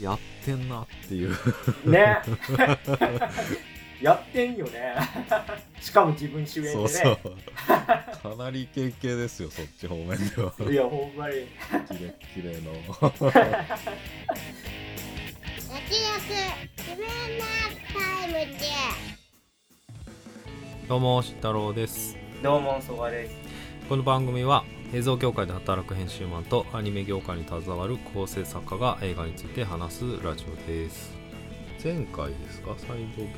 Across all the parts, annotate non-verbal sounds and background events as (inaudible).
やってんなっていう。ね。(laughs) やってんよね。(laughs) しかも自分主演でね。そうそう。かなりイケイケですよそっち方面では。いやほんまに。キレッキレの。焼き自分のタイムでどうも慎太郎です。どうもそばです。この番組は映像業界で働く編集マンとアニメ業界に携わる構成作家が映画について話すラジオです。前回ですか？サイド B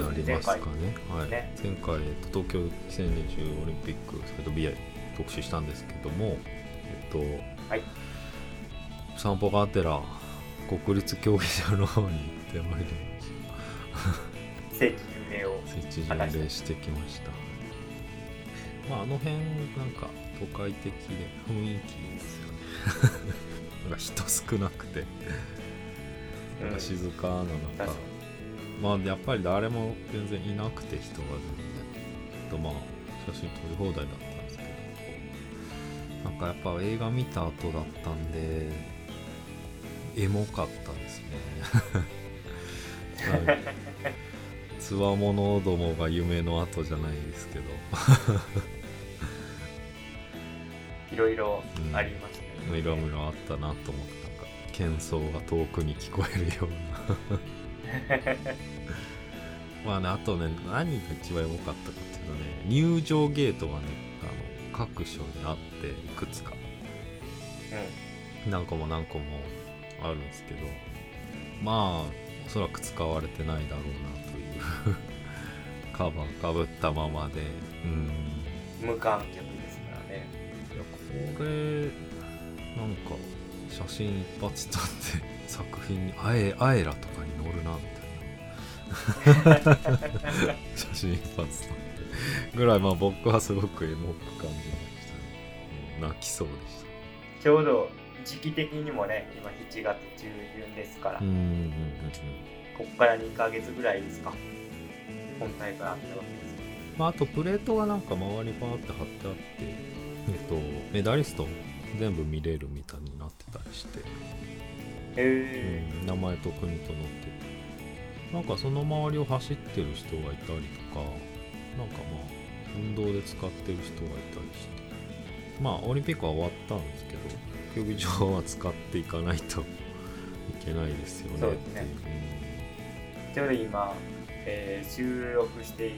になりますかね。はい、ね。前回、えっと、東京2020オリンピックサイド B 特集したんですけどもえっと、はい。散歩がてら国立競技場の方に行ってまいりまし聖地巡礼をた設置巡礼してきました。まああの辺なんか都会的で雰囲気いいですよね。(laughs) なんか人少なくて。なんか静かな中、確かまあやっぱり誰も全然いなくて人が全然。とまあ写真撮り放題だったんですけど。なんかやっぱ映画見た後だったんでエモかったですね。(laughs) はいつわものどもが夢の後じゃないですけどいろいろうん。ありましたね。いろいろあったなと思ってなんか喧騒が遠くに聞こえるような。(laughs) まあねあとね何が一番良かったかっていうとね入場ゲートがねあの各所にあっていくつか。何個も何個もあるんですけどまあおそらく使われてないだろうなという。(laughs) カバーかぶったままで。うんうん。無観客れなんか写真一発撮って作品にあえあえらとかに載るなみたいな。写真一発撮ってぐらいまあ僕はすごくエモく感じました。ねうん泣きそうでしちょうど時期的にもね今7月中旬ですから、たうんうんうん。ここから2ヶ月ぐらいですか。本大会あったわけですまあ、あとプレートがなんか周りバーって貼ってあってえっとメダリスト全部見れるみたいになってたりして。へえうん名前と国と載ってて。なんかその周りを走ってる人がいたりとかなんかまあ運動で使ってる人がいたりして。まあオリンピックは終わったんですけど競技場は使っていかないと (laughs) いけないですよね。そううですちょうど今、えー収録している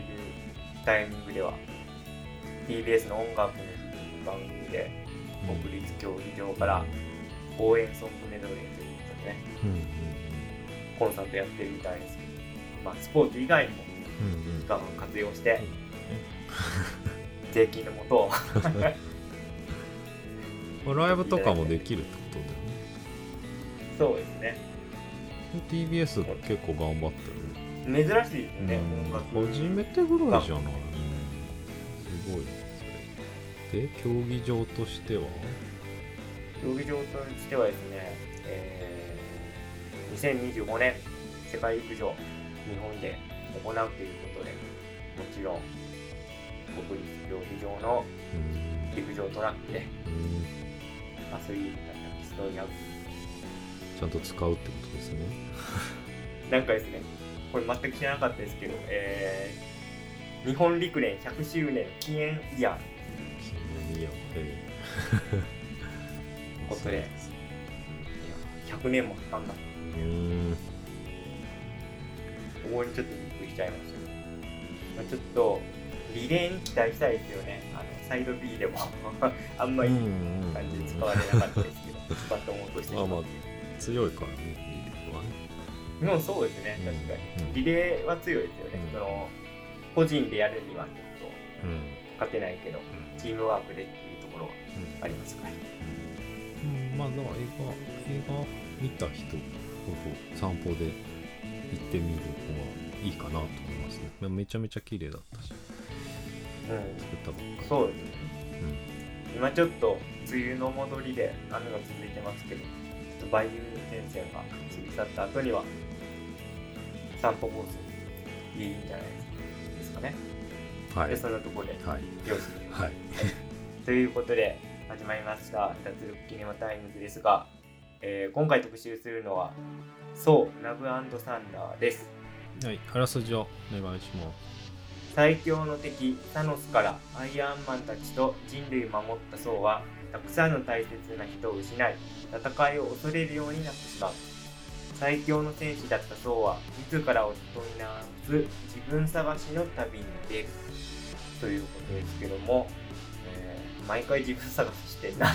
タイミングでは TBS の音楽番組でうん。国立競技場から応援ソングメドレーということでね。うんうんコンサートやってるみたいですけど、まあ、スポーツ以外にもうんうん。うん時間を活用して税金のもと (laughs) ライブとかもできるってことだよね。そうですね。TBS 結構頑張ってる。ね珍しいですよね音楽。初めてぐらいじゃない、うん、すごいで競技場としては？競技場としてはですね、えー2025年世界陸上日本で行うということでもちろん国立競技場のうん。陸上トラックでうん。アスリートたちが競い合う。ちゃんと使うってことですね。(laughs) なんかですねこれ全く知らなかったですけど、えー日本陸連100周年記念イヤーええことでいや100年もかかんだ。うん。ここにちょっとびっくりしちゃいましたけど、まあ、ちょっとリレーに期待したいですよね。あのサイド B でも (laughs) あんまりいい感じで使われなかったですけど使って思うとしてしまってまあま強いからねリレーはね。でもそうですね確かに、うん。リレーは強いですよね、うん。その個人でやるにはちょっとうん。勝てないけどチームワークでってありますか？ら、うんまあだから映画映画見た人ほど散歩で行ってみるのはいいかなと思いますね。めちゃめちゃ綺麗だったし。うん。作ったばっかり。そうですね。今ちょっと梅雨の戻りで雨が続いてますけどちょっと梅雨前線が過ぎ去った後には散歩コースいいんじゃないですかね、うん、はい。でそんなところではい。よろしいですかはい。ということで始まりました。脱力キネマタイムズですがえー今回特集するのは「ソー ラブサンダー」です。はいあらすじをお願いします。最強の敵サノスからアイアンマンたちと人類を守ったソーはたくさんの大切な人を失い戦いを恐れるようになってしまう。最強の戦士だったソーは自らを問い直す自分探しの旅に出る。ということですけども、えー毎回自分探ししてんな。(laughs)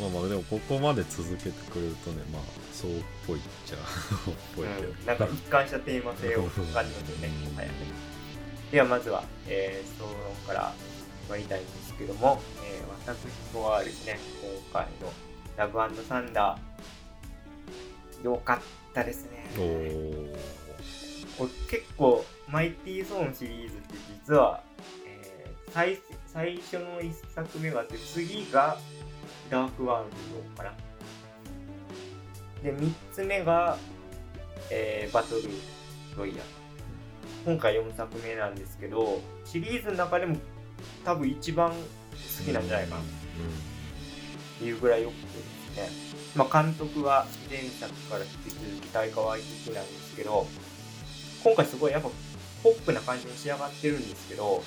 まあまあでもここまで続けてくれるとねまあそうっぽいっちゃそ (laughs) うっぽいけど、うんなんか一貫したテーマ性を感じますよねうん。はいではまずは、えー、総論から参りたいんですけども、えー私のはですね今回の「ラブサンダー」よかったですね。これ結構マイティーソーンシリーズって実は、えー最最初の1作目があって次がダークワールドかな。で3つ目が、えーバトルロイヤル。今回4作目なんですけどシリーズの中でも多分一番好きなんじゃないかな。っていうぐらいよくてですね、まあ、監督は前作から引き続き大川愛的なんですけど今回すごいやっぱポップな感じに仕上がってるんですけど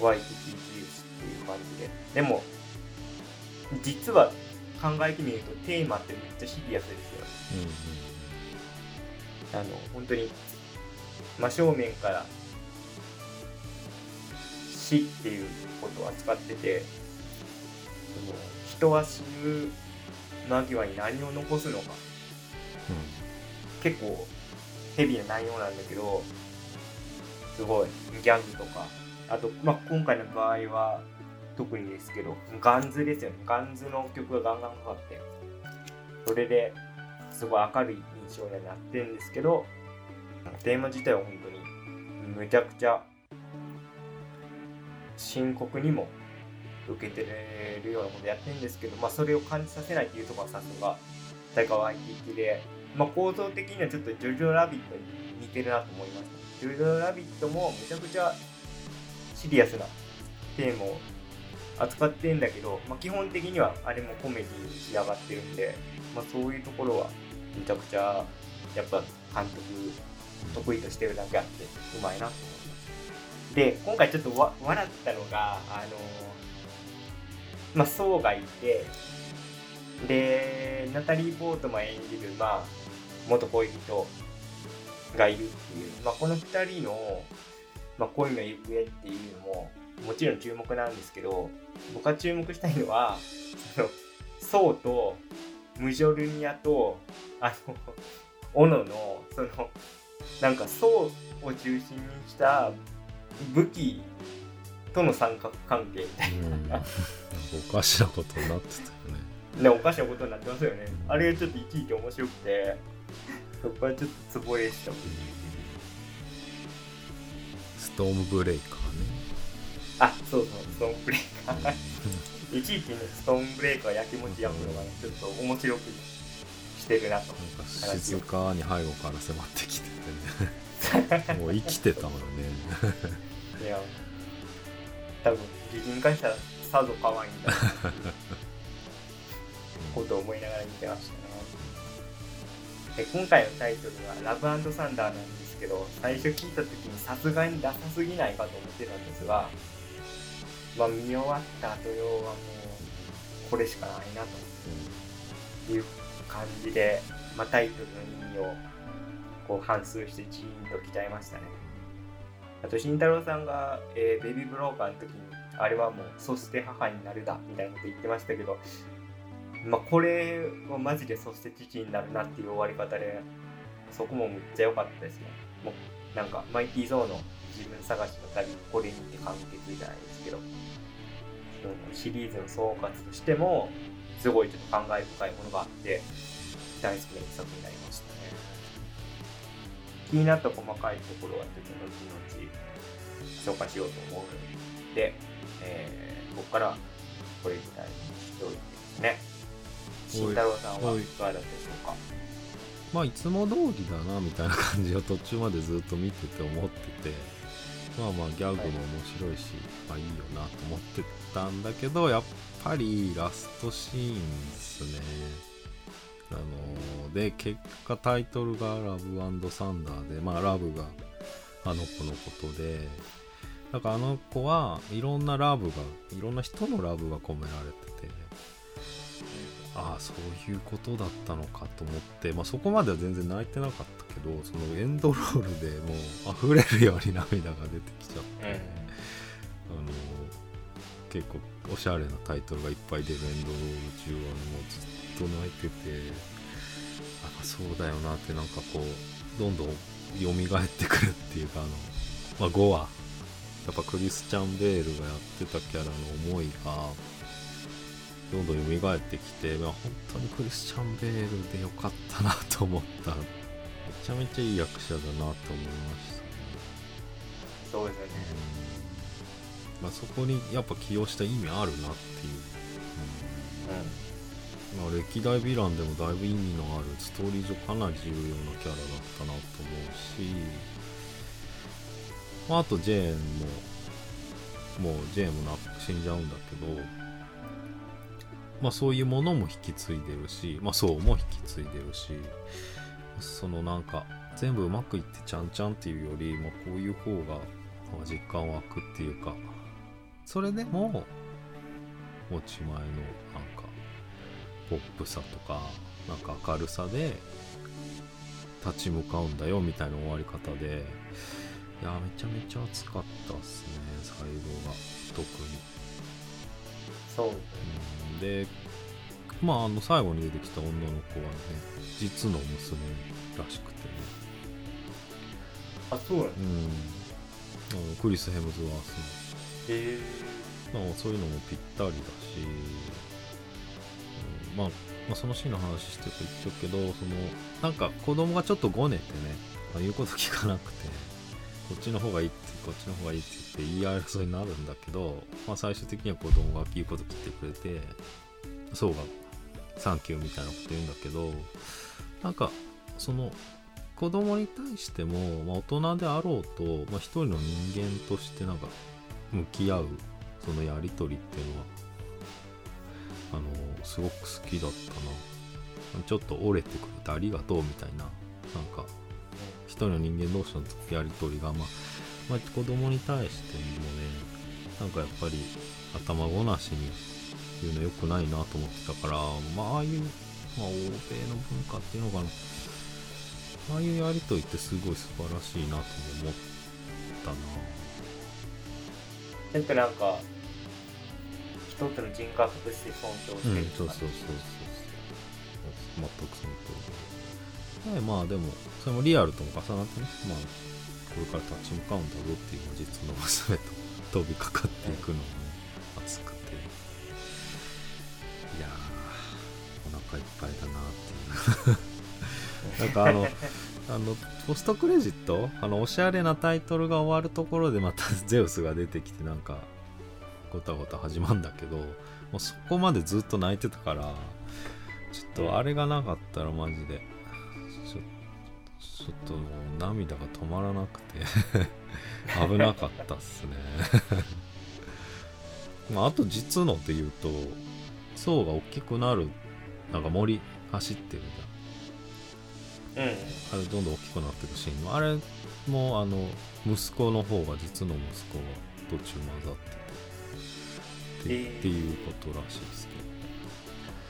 ワイキキジュースっていう感じで。でも実は考えてみるとテーマってめっちゃシリアスですよ。うんあの本当に真正面から死っていうことを扱っててその人は死ぬ間際に何を残すのか。結構ヘビーな内容なんだけどすごい。ギャグとか。あと、まあ、今回の場合は特にですけどガンズですよね。ガンズの曲がガンガンかかってそれですごい明るい印象にはなってるんですけどテーマ自体は本当にむちゃくちゃ深刻にも受けてるようなことやってるんですけど、まあ、それを感じさせないっていうところはさすが大川 IT で、まあ、構造的にはちょっとジョジョラビットに似てるなと思いました。ジョジョラビットもめちゃくちゃシリアスなテーマを扱ってるんだけど、まあ、基本的にはあれもコメディに仕上がってるんで、まあ、そういうところはめちゃくちゃやっぱ監督得意としてるだけあってうまいなと思いますで今回ちょっとわ笑ったのがあのまあソウがいてでナタリー・ポートマン演じる、まあ、元恋人がいるっていう、まあ、この2人の、まあ、恋の行方っていうのももちろん注目なんですけど僕が注目したいのはそのソウとムジョルニアとあのオノのそのなんかソウを中心にした武器との三角関係みたいうん。なおかしなことになってたよね。な、ね、おかしなことになってますよね。あれがちょっといちいち面白くてそこはちょっとツボでしたストームブレイカーね。あそうそうストーンブレイカー。いちいちねストーンブレイカーやきもち焼くのがねちょっと面白くしてるなと。なんか静かに背後から迫ってきててね。(laughs) もう生きてたもんね。いや多分擬人化したらさぞ可愛いんだ (laughs) ことを思いながら見てましたねで今回のタイトルは「ラブサンダー」なんけど最初聞いた時にさすがにダサすぎないかと思ってたんですがまあ見終わった後用はもうこれしかないなという感じで、まあ、タイトルの意味をこう反数してジーンときちゃいましたね。あと慎太郎さんが、えーベビーブローカーの時にあれはもうそして母になるだみたいなこと言ってましたけどまあこれはマジでそして父になるなっていう終わり方でそこもめっちゃ良かったですね。もうなんかマイティーゾーの自分探しの旅これにて完結じゃないですけどシリーズの総括としてもすごいちょっと感慨深いものがあって大好きな一作になりましたね。気になった細かいところはちょっと後々紹介しようと思うので、えー、ここからこれ自体にしておいてですね。慎太郎さんはいかがだったでしょうか？まあいつも通りだなみたいな感じを途中までずっと見てて思っててまあまあギャグも面白いし、まあいいよなと思ってたんだけどやっぱりラストシーンですね。あので結果タイトルが「ラブサンダーで」まあラブがあの子のことでだからあの子はいろんなラブがいろんな人のラブが込められてああそういうことだったのかと思って、まあ、そこまでは全然泣いてなかったけどそのエンドロールでもう溢れるように涙が出てきちゃって、うん。あの結構おしゃれなタイトルがいっぱい出るエンドロール中はもうずっと泣いててあそうだよなってなんかこうどんどん蘇ってくるっていうかあの、まあ、5話やっぱクリスチャン・ベールがやってたキャラの思いがどんどん蘇ってきて、まあ、本当にクリスチャン・ベールでよかったなと思った。めちゃめちゃいい役者だなと思いました。ねそうですよね。まあ、そこにやっぱ起用した意味あるなっていう、うまあ、歴代ヴィランでもだいぶ意味のあるストーリー上かなり重要なキャラだったなと思うし、まあ、あとジェーンももうジェーンもな死んじゃうんだけどまあそういうものも引き継いでるしまあそうも引き継いでるしそのなんか全部うまくいってちゃんちゃんっていうよりもこういう方がまあ実感湧くっていうかそれでも持ち前のなんかポップさとかなんか明るさで立ち向かうんだよみたいな終わり方でいやめちゃめちゃ熱かったっすね最後が特に。そううんでまああの最後に出てきた女の子はね実の娘らしくてね。あそうなんですうん。あのクリス・ヘムズワースへえの、まあ、そういうのもぴったりだし、うん。まあ、まあそのシーンの話してると言っちゃうけどそのなんか子供がちょっとごねてね、まあ、言うこと聞かなくてこっちの方がいいってこっちの方がいいって言って言い争いになるんだけど、まあ、最終的には子供が言うこと聞いてくれてそうがサンキューみたいなこと言うんだけどなんかその子供に対しても、まあ、大人であろうと、まあ、一人の人間としてなんか向き合うそのやり取りっていうのはあのすごく好きだったな。ちょっと折れてくれてありがとうみたいななんか人の人間同士のやり取りが、まあ、まあ子供に対してもねなんかやっぱり頭ごなしに言うの良くないなと思ってたから、まあ、ああいう、まあ、欧米の文化っていうのかな。ああいうやりとりってすごい素晴らしいなとも思ったな。ちゃんとなんか一つの人格として尊重してうんる、そうそうそうそう。全くその通り。でまあでもそれもリアルとも重なってね。まあこれから立ち向かうんだろうっていうのを実の娘と飛びかかっていくのがね熱くて。いやーお腹いっぱいだなっていう。(laughs) なんかあの (laughs) あのポストクレジット？あのおしゃれなタイトルが終わるところでまた (laughs) ゼウスが出てきてなんかごたごた始まるんだけどもうそこまでずっと泣いてたからちょっとあれがなかったらマジで。ちょっともう涙が止まらなくて。(laughs) 危なかったっすね。(laughs) まああと実のっていうと層が大きくなるなんか森走ってるじゃん。うん。うんあれどんどん大きくなっていくシーン。のあれもあの息子の方が実の息子が途中混ざってて。って,、えー。っていうことらしいですけ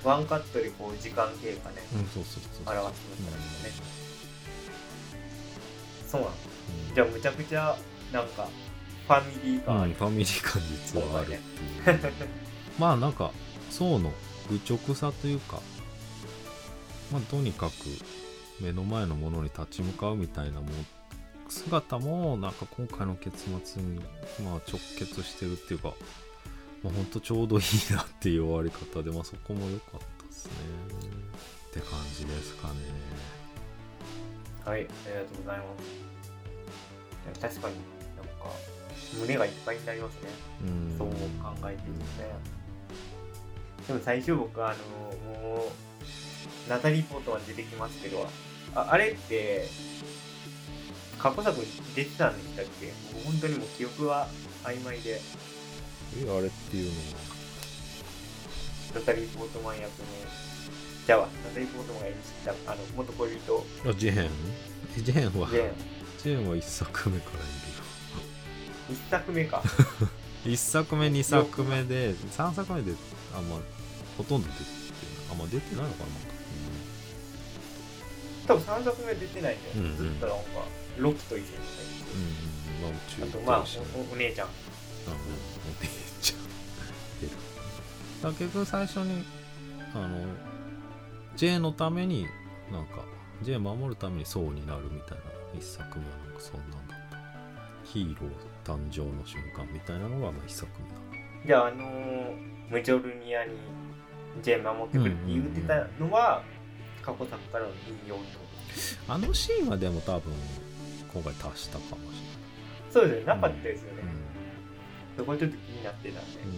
ど。ワンカットでこう時間経過ね。うんそうそうそう表してましたね。そうなんですうんじゃあむちゃくちゃなんかファミリー感。うん、ファミリー感実はある。っていうまあなんか層の愚直さというかまあとにかく目の前のものに立ち向かうみたいなもん姿もなんか今回の結末にまあ直結してるっていうかまあほんとちょうどいいなっていう終わり方でまあそこも良かったですね。って感じですかねはいありがとうございます。確かになんか胸がいっぱいになりますね。うん。そう考えてるとね。でも最初僕あのもうナタリー・ポートマン出てきますけどああれって過去作に出てたんでしたっけ？もう本当にもう記憶は曖昧で。えあれっていうのナタリー・ポートマン役のじゃあナタリー・ポートが演じたあの元恋人。はあジェーン？えジェーンは？ジェーン。ジェーンは1作目からい一作目か。るよ1作目2作目で3作目であんまほとんど出てない。あんま出てないのかな多分3作目出てないんだよ、うんうん。ずっとなんかロキと一緒にうんうん。まああとまあお姉ちゃん。うんお姉ちゃん。(laughs) だから結局最初にあの J のためになんか J 守るためにそうになるみたいな一作目はなんかそんなんだった。ヒーロー誕生の瞬間みたいなのがまあ一作目だ。じゃああのームチョルニアにジェーン守ってくれって言ってたのは、過去作からの引用と？あのシーンはでも多分今回足したかもしそうですよなかったですよね。れない、、そこちょっと気になってたんで、うん。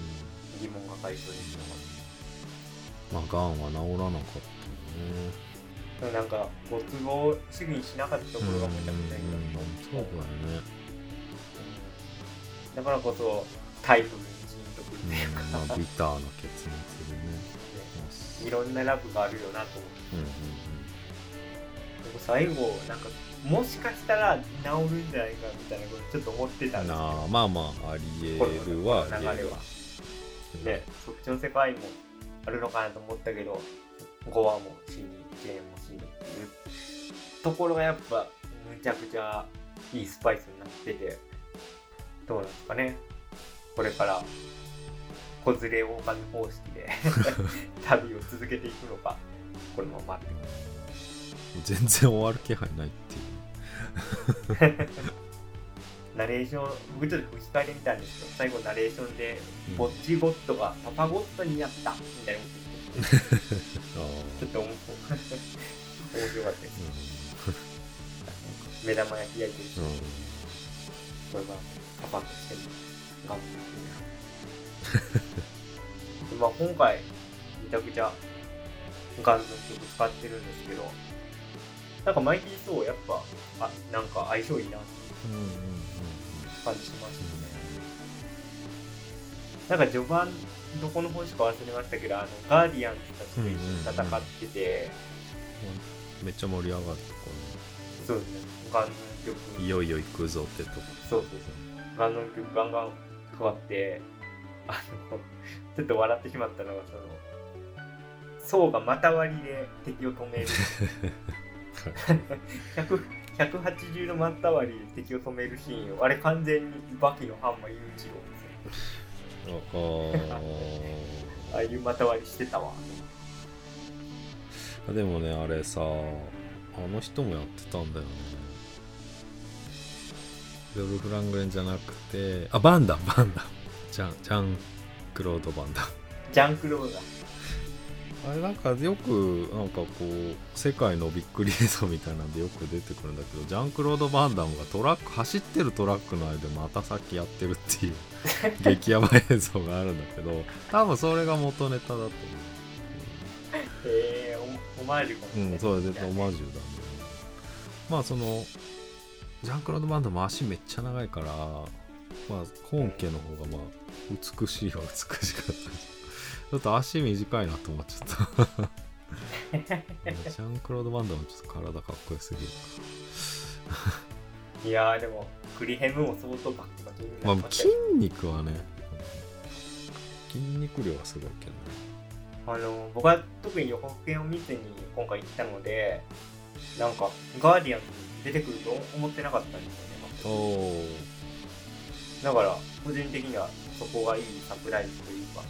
疑問が解消ですよまあがんは治らなかったでもなんかご都合主義にしなかったところがめちゃくちゃいいな。とそうだよねうん。だからこそタイトルにジーンとっていうか、まあビターな結末でね。(laughs) いろんなラブがあるよなと思って。うんうんでも最後なんかもしかしたら治るんじゃないかみたいなことちょっと思ってたうんんですけど。まあまあありえるは流れは。ねそっちの世界もあるのかなと思ったけど5話も死にジェーンも死にっていうところがやっぱむちゃくちゃいいスパイスになっててどうなんですかね。これから子連れ狼方式で (laughs) 旅を続けていくのか。このまま全然終わる気配ないっていう。(laughs) ナレーション僕ちょっと吹き替えで見たんですけど最後ナレーションでうん。ボッチゴットがパパゴットになったみたいなことちょっと面白かったです目玉焼き焼いてるーうん。これがパパッとしてる。頑張って (laughs) まあ今回めちゃくちゃガンズの曲使ってるんですけどなんかマイティー・ソーやっぱあなんか相性いいなってうんうんうん感じしましたね。なんか序盤どこの本しか忘れましたけどあのガーディアンズたちと一緒に戦ってて、うんめっちゃ盛り上がるとこそうですねガンズの曲ねいよいよ行くぞってとこそうそうそう。ガンの曲ガンガンかかって、あの、ちょっと笑ってしまったのが、その、層が股割りで敵を止める。100 180の股割りで敵を止めるシーンを、あれ完全にバキのハンマー裕次郎ですよ。あああいう股割りしてたわ。あでもねあれさあの人もやってたんだよね。ドルフ・ラングレンじゃなくてあバンダバンダ。ジャンジャンクロード・バンダム。ジャンクローだ。あれなんかよくなんかこう世界のびっくり映像みたいなんでよく出てくるんだけどジャンクロード・バンダムがトラック走ってるトラックの間でまたさっきやってるっていう (laughs) 激ヤバ映像があるんだけど多分それが元ネタだと思うえー、オオマージュかもしれないうん、そう絶対オマージュだね。まあその、ジャンクロードバンドも足めっちゃ長いから、まあ本家の方がまあ美しいは美しかった。ちょっと足短いなと思っちゃった。(laughs) ジャンクロードバンドもちょっと体かっこよすぎるいやーでも、クリヘムも相当バキバキにまあ筋なましたよ肉はね、筋肉量はすごいけどね。あの僕は特に予告編を見ずに今回行ったのでなんかガーディアンズに出てくると思ってなかったんですよねおお。だから個人的にはそこがいいサプライズというか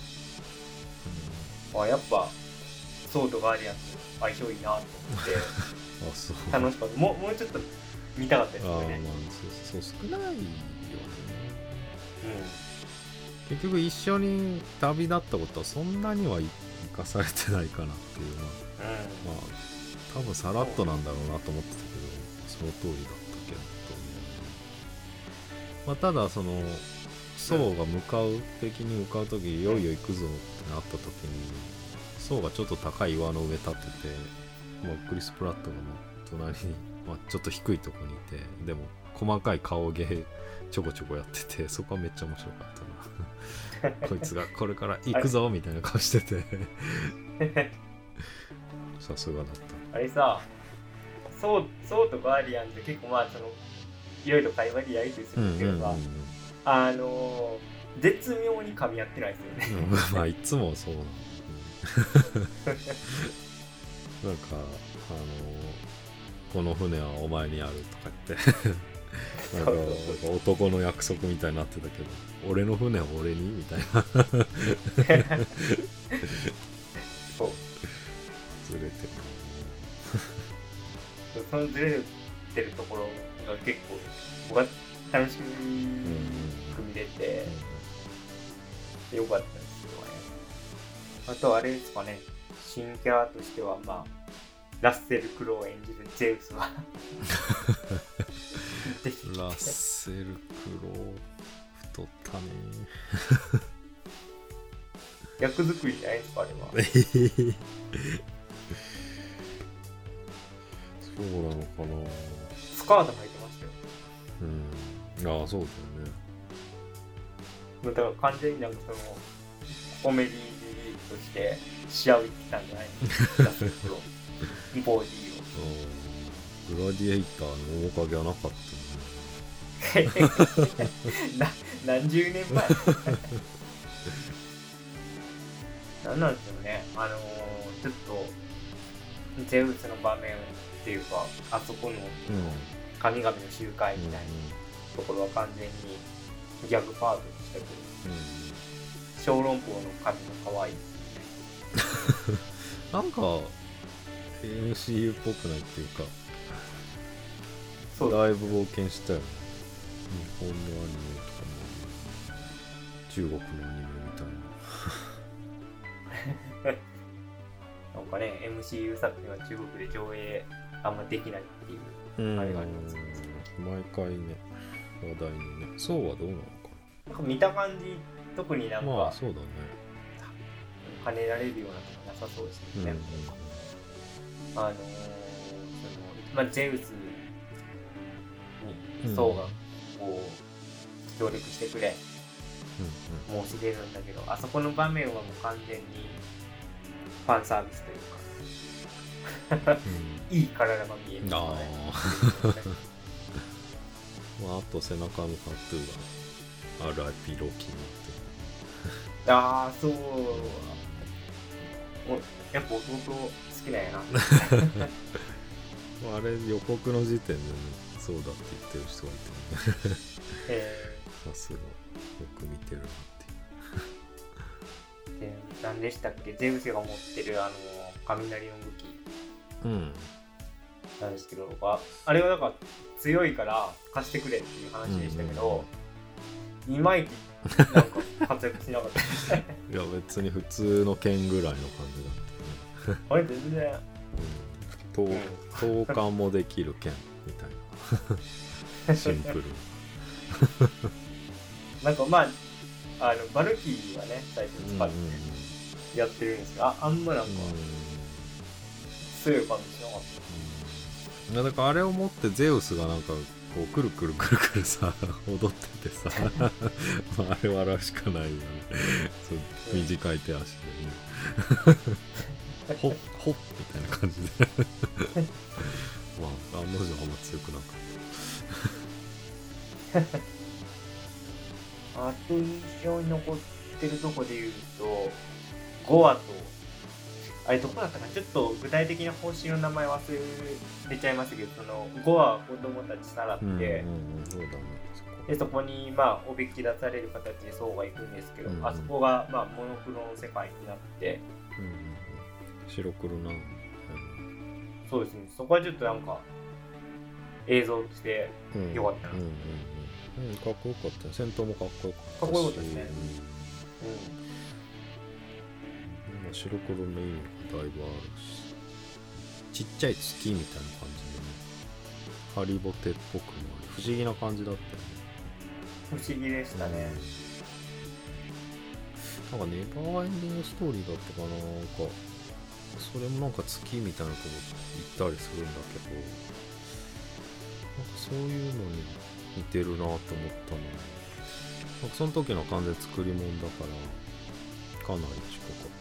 あやっぱソウとガーディアンズ相性いいなと思って (laughs) あ、そう。楽しかったもうもうちょっと見たかったですああ、まあそうそう、少ないよね。う結局一緒に旅立ったことはそんなには生かされてないかなっていうのはんうん。まあ多分さらっとなんだろうなと思ってたけどその通りだったけどまあ、ただその宋が向かう敵に向かう時いよいよ行くぞってなった時に宋がちょっと高い岩の上立ってて、まあ、クリス・プラットがまあ隣に、まあ、ちょっと低いとこにいてでも細かい顔芸ちょこちょこやってて (laughs) そこはめっちゃ面白かったな。(laughs) こいつがこれから行くぞみたいな顔してて。(laughs) さすがだった。あれさそうそうとガーディアンって結構まあそのいろいろ会話でやりとりするんですけどさ、あのー絶妙に噛み合ってないですよね。うんまあいつもそうなの。なんかあのこの船はお前にあるとか言って。(laughs) なんか男の約束みたいになってたけど俺の船は俺にみたいな。そう。ずれてる。そのずれてるところが結構僕は楽しく組み入れてよかったですよね。あとあれですかね。新キャラとしてはまあラッセル・クロウを演じるゼウスは。(laughs) ラッセル・クロウ太ったね。役作りじゃないですかあれは。(laughs) そうなのかな。スカート履いてましたよ。うん。ああそうだよね。だから完全になんかそのコメディとして仕上げてきたんじゃないの。(laughs) ラッセル・クロウボディをうんグラディエイターの面影はなかったねな何十年前？(laughs) なんなんですよね。あのー、ちょっとゼウスの場面っていうかあそこのうん神々の集会みたいなところは完全にギャグパートとしてくる小籠包の髪の可愛い。(laughs) なんか MCU っぽくないっていうかそうだいぶ冒険したよね。日本のアニメとかも中国のアニメみたいな。(laughs) んかね MCU 作品は中国で上映あんまできないっていうなあれがありますね。毎回ね話題にね。そうはどうなのかな。んか見た感じ特になんなまあかそうだね。兼ねられるようなとこなさそうですうんよね、あのーそのまあ、ゼウスにソウがこう協力してくれうん申し出るんだけどあそこの場面はもう完全にファンサービスというかうん。(laughs) いい体が見えるあ (laughs) まあ、あと背中のタトゥーが RIP ローキーになって。ああそう。おやっぱ弟好きなんやなああれ予告の時点で、ね、そうだって言ってる人がいてね。えさすがよく見てるなっていう。ー、で何でしたっけ？ゼウスが持ってるあの雷の武器うん。なんですけどああれはなんか強いから貸してくれっていう話でしたけど、いまいちなんか活躍しなかった。(laughs) いや別に普通の剣ぐらいの感じだったねあれ全然。うん投投函もできる剣みたいな。(laughs) シンプル。なんかまああのバルキリーはね最初うん使ってやってるんですけど、ああんまなんか強い感じしなかっいやだからあれを持ってゼウスがなんかこうくるくるくるくるさ踊っててさ (laughs) まああれ笑うしかないよね。短い手足でねほっほっみたいな感じで。まあ案の定あんま強くなか。ったあと印象に残ってるとこで言うとゴアとあれどこだったかな？ちょっと具体的な方針の名前忘れちゃいましたけどそのゴアは子供たちさらって、うんうんうんそうだね。そこでそこにまあおびき出される形でソウが行くんですけど、うんあそこがまあモノクロの世界になってうんうんうん白黒な。んだよねそうですね。そこはちょっとなんか映像としてうん。よかったな。うんうんうん、うん、かっこよかった。ね戦闘もかっこよかったし。かっこよかったですね。うん。まあ白黒の意味がだいぶあるし。ちっちゃい月みたいな感じでね。ハリボテっぽくもある。不思議な感じだったよね。不思議でしたね、なんかネバーエンディングストーリーだったかな。なんかそれもなんか月みたいなとこ行ったりするんだけどなんかそういうのに似てるなと思ったの。なんかその時の完全作り物だからかなり近かっ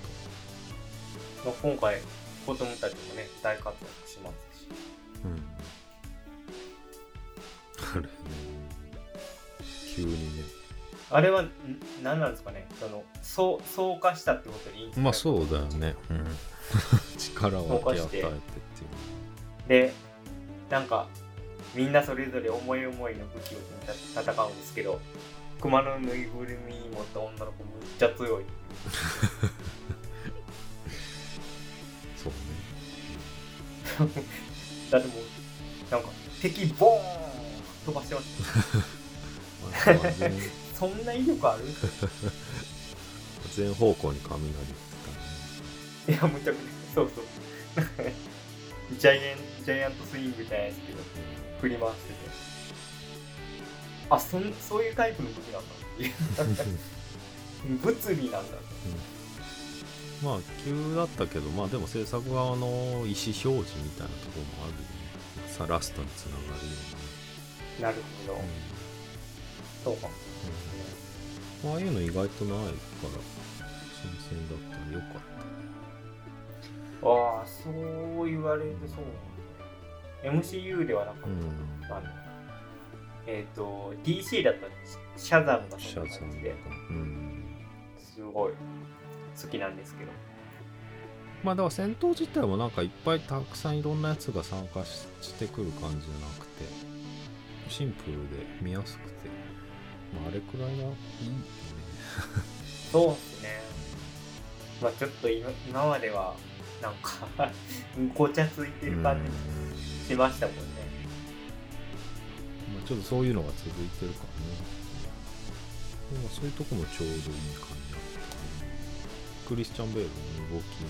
まあ、今回子供たちもね大活躍しますし。たうん。(laughs) あれね。急にねあれはん何なんですかね？そのそうそう化したってことでいいんですか、ね、まあそうだよね、うん、(laughs) 力を分け与えてっていう。でなんかみんなそれぞれ思い思いの武器を戦うんですけど熊のぬいぐるみ持った女の子むっちゃ強い。そうね。(laughs) だってもうなんか敵ボーン飛ばしてます。(laughs) まあまあ全そんな威力ある？(laughs) 全方向に雷っていやむちゃくちゃそうそう。ジャイアンジャイアントスイングじゃないですけど振り回してて。あそんそういうタイプの武器なんだっていう。たね物理なんだまあ急だったけどまあでも制作側の意思表示みたいなところもあるよね。さラストにつながるよな。るほど、うな、そう。かもうんまあああいうの意外とないから新鮮だったらよかっああそう言われるとそうなんだ MCU ではなかった。た、うん、あのえっ、と DC だったらシャザムがシそんな感じでうん。すごい好きなんですけど。まあだから戦闘自体もなんかいっぱいたくさんいろんなやつが参加ししてくる感じじゃなくてシンプルで見やすくてまああれくらいがいいよねそうですね。まあちょっと今今まではなんか (laughs) ごちゃついてる感じしましたもんね。まあ、ちょっとそういうのが続いてるからね。でもそういうとこもちょうどいい感じだったねクリスチャン・ベールの動きも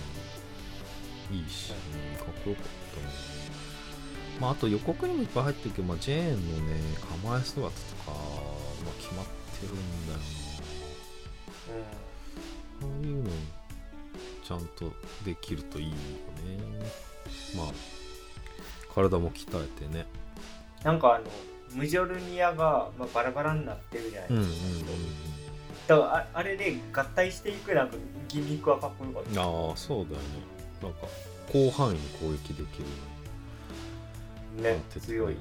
いいし、うんかっこよかったねまああと予告にもいっぱい入ってるけど、まあ、ジェーンのね構え姿とか、まあ、決まってるんだよな。こういうのちゃん。とできるといいよねまあ体も鍛えてねなん。かあのムジョルニアが、まあ、バラバラになってるじゃないうん。うん。うん、だからああれで合体していくなん。かギミックはかっこよかったああそうだよねなん。か広範囲に攻撃できるね強いうん。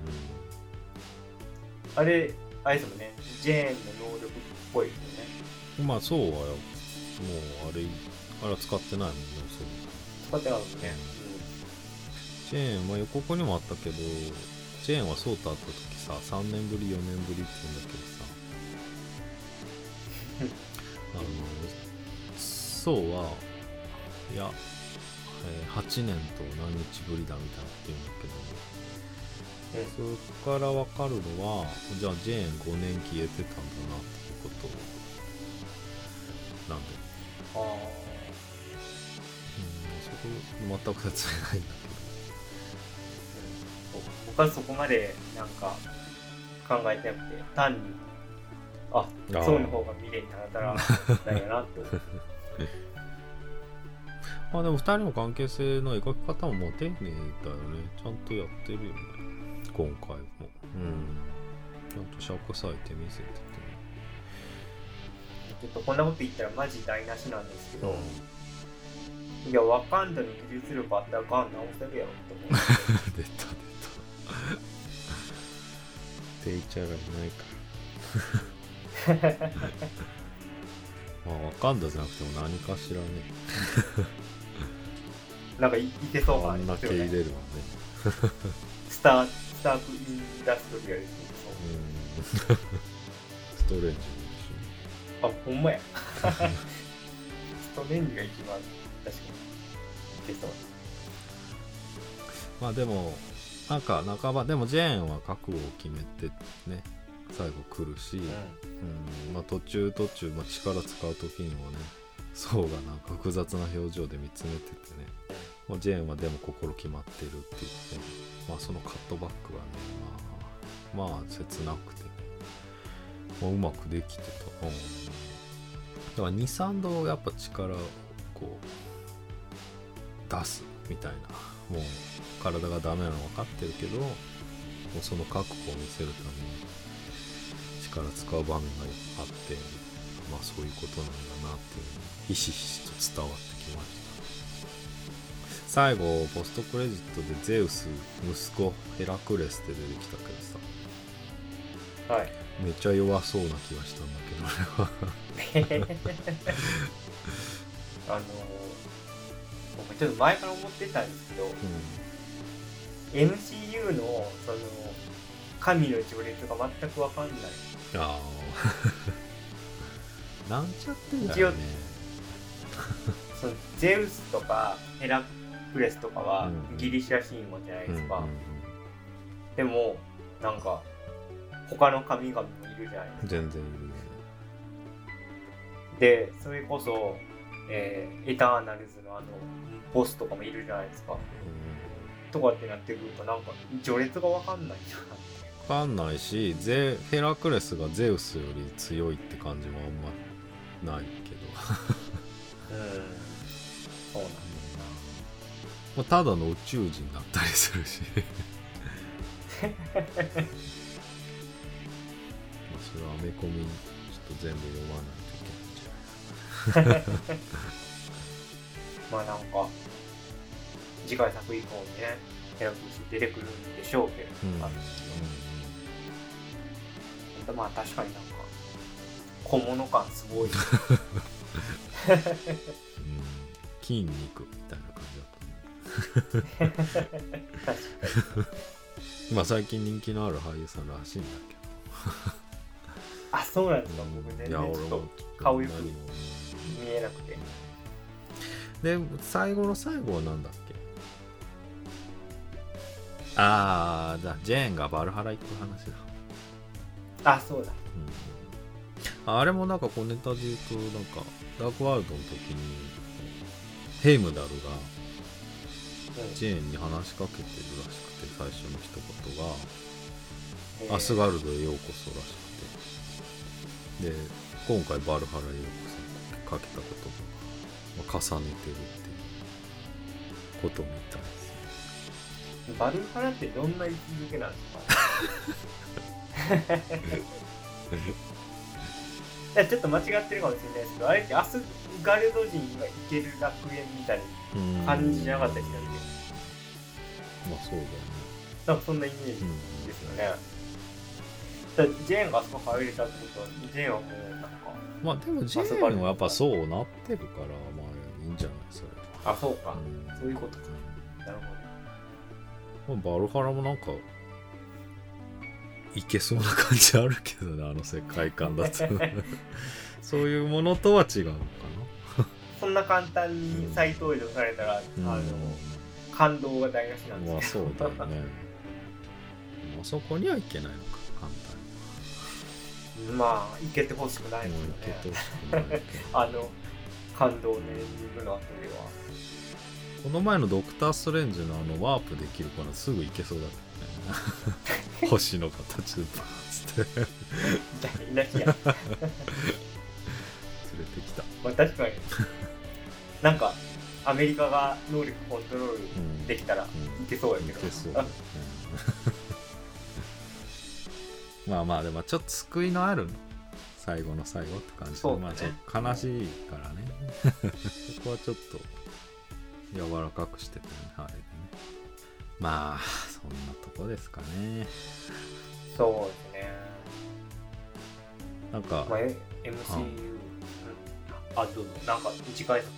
あれあれですもんね。ジェーンの能力っぽいですよね。まあそうはよもうあれあれは使ってないもんねそう使ってなかったね、ジェーン、まあ、予告にもあったけどジェーンはソータ会った時さ3年ぶり4年ぶりって言うんだけどさ。(laughs) あのソーはいや、えー8年と何日ぶりだみたいなこと言うんだけど。うんそこから分かるのはじゃあジェーン5年消えてたんだなっていうことなんで、あうん、そこ全く説明ないんだそう僕はそこまでなんか考えてなくて単にあけどそうの方が未練になったらだよなって。(laughs) 思うまあでも2人の関係性の描き方ももう丁寧だよね。ちゃんとやってるよね今回も。うんちゃんと尺割いて見せててちょっとこんなこと言ったらマジ台無しなんですけど、ねいやワカンダの技術力あったらガン直せるやろって思う。(laughs) 出た出た。テイチャーがいないから。(laughs) まあわかんだじゃなくても何かしらね。なんかいいけそうなあんだけ入れるわね。スタースタークインダストリアルですうん。(laughs) ストレンジもいいしあほんまやストレンジが一番。確かにいけそうまあでもなんか半ばでもジェーンは覚悟を決めてね最後来るし、ううん。まあ、途中途中、まあ、力使う時にもねソウがなんか複雑な表情で見つめててね、まあ、ジェーンはでも心決まってるって言って、まあ、そのカットバックがねまあまあ切なくて、まあ、うまくできてた、う。ん、だから23度やっぱ力をこう出すみたいな。もう体がダメなの分かってるけどもうその覚悟を見せるために力使う場面があってまあそういうことなんだなっていうのがひしひしと伝わってきました。最後ポストクレジットでゼウス息子ヘラクレスって出てきたけどさ。はい。めっちゃ弱そうな気がしたんだけど俺は。あの僕ちょっと前から思ってたんですけどう MCU のその神の序列が全く分かんない。んああ (laughs) なんちゃってんだよね。そのゼウスとかヘラクレスとかはうん。ギリシャ神話じゃないですか、でもなんか他の神々もいるじゃないですか。うん全然いるね。でそれこそ、えーエターナルズのあのボスとかもいるじゃないですか。とかってなってくるとなんか序列が分かんないなって分かんないしゼヘラクレスがゼウスより強いって感じもあんまないけど。うん。そうなんまあただの宇宙人だったりするし。(laughs) まあそれはアメコミちょっと全部読まないといけないんじゃないか (laughs) まあなんか次回作以降にねヘラクレス出てくるんでしょうけれど、うんあのまあ確かになんか小物感すごい。(laughs) うん。筋肉みたいな感じ (laughs) まあ最近人気のある俳優さんらしいんだけあそうなんですかど僕全然。いや俺も。ちょっと顔よく見えなくて。で最後の最後は何だっけ？ああだジェーンがバルハラ行く話だ、あそうだ。うん、あれもなんか小ネタで言うとなんかダークワールドの時にヘイムダルがうんジェーンに話しかけてるらしくて最初の一言がえー。アスガルドへようこそらしくて。で今回バルハラへようこそかけた言葉が、まあ、重ねてるっていうことみたいですバルハラってどんな位置づけなんですか？い (laughs) やちょっと間違ってるかもしれないですけどあれってアスガルド人が行ける楽園みたいな感じじゃなかったりしたっけまあそうだよね。なんかそんなイメージうんですよね、だからジェーンがあそこ入れたってことはジェーンはもうなんかまあでもジェーンはやっぱそうなってるからまあいいんじゃないそれ。あそうか、うん。そういうことか。なるほど。まあバルハラもなんかいけそうな感じあるけどねあの世界観だと。(laughs) そういうものとは違うのかそ (laughs) んな簡単に再登場されたら、な、あの感動が台無しなんまあですけそうどだよね。あそこにはいけないのか簡まあ行けてほしくない単にですよね。もういけてほしくないけど。(laughs) あの感動のエンディングの後では。この前のドクター・ストレンジのあのワープできるからすぐ行けそうだったね (laughs) 星の形でバーッつって。連台無しやれてきた、まあ確かに。なんかアメリカが能力コントロールうんできたらうん。いけそうやけど、いけそう。だねうん。(laughs) まあまあでもちょっと救いのある最後の最後って感じで、ね。まあちょっと悲しいからね。(laughs) そこはちょっと柔らかくしててねあれでね。まあそんなとこですかね。そうですね。なんか、まあ、え MCU、うん。あどうぞ。なんか次回作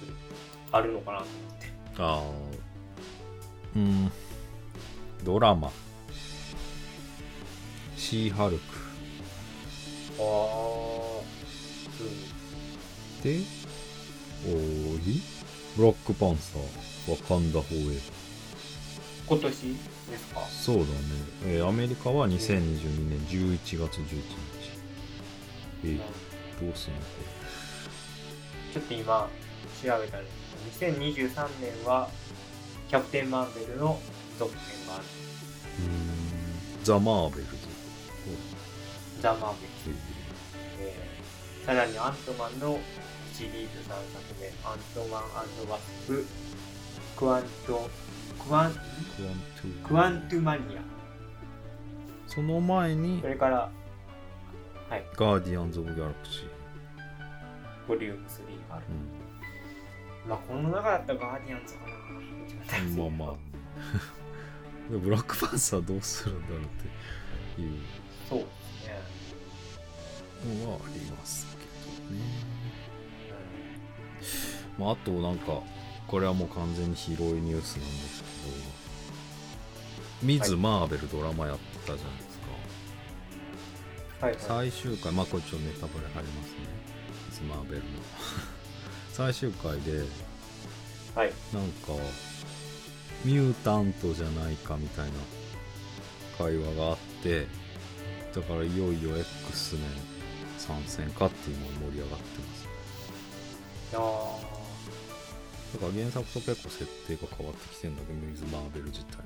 あるのかなと思って。あー。うん。ドラマ。シーハルク。ああうん。でおーい？ブラックパンサーワカンダホーエ今年？ですか？そうだね、えーアメリカは2022年11月11日。えーど。うすんの？こちょっと今調べたんですけど2023年はキャプテン・マーベルの続編がある。れうーん。ザ・マーベルズ。ザ・マーベル、えー。さらにアントマンのシリーズ3作目アントマンワスプクワントクワンクワントゥクワントゥマニア。その前にそれからはい。ガーディアンズ・オブ・ギャラクシー、ボリューム3がある。うん。まあ、この中だったらガーディアンズかな。まあまあ。で (laughs) ブラックパンサーどうするんだろうっていう。そうですね。のはありますけどね、まあ、あとなんかこれはもう完全に広いニュースなんですけどミズ・マーベルドラマやったじゃないですか、はい、はい。最終回まあこれちょっとネタバレ入りますね。ミズ・マーベルの。(laughs) 最終回ではい。なんかミュータントじゃないかみたいな会話があってだからいよいよ X メン参戦かっていうのが盛り上がってます。あだから原作と結構設定が変わってきてんだけどミズ・マーベル自体も、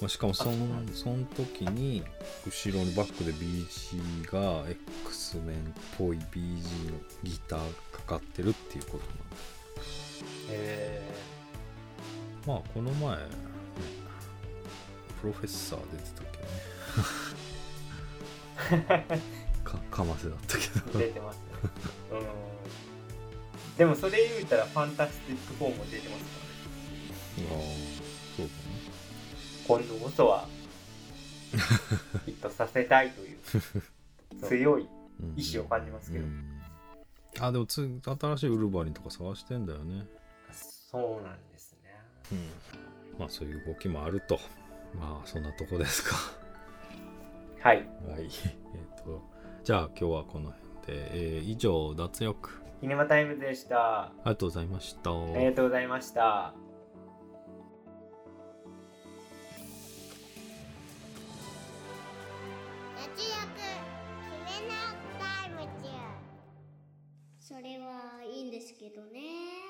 まあ、しかもそのあその時に後ろにバックで BG が X メンっぽい BG のギターかかってるっていうことなんだ。ー。へまあこの前、ね、プロフェッサー出てたけどね。(laughs) かかませだったけーど。出てますね。うん。でもそれ言うたらファンタスティック4も出てますからね。ああそうだね。今度こそは (laughs) ヒットさせたいという強いうん意志を感じますけど。うん。あでもつ新しいウルヴァリンとか探してんだよね。そうなんですね。うん。まあそういう動きもあると。まあそんなとこですか。はい。はい。えっ、とじゃあ今日はこの辺で、えー以上脱力キネマタイムズでした。ありがとうございました。ありがとうございました。脱力決めなタイム中。それはいいんですけどね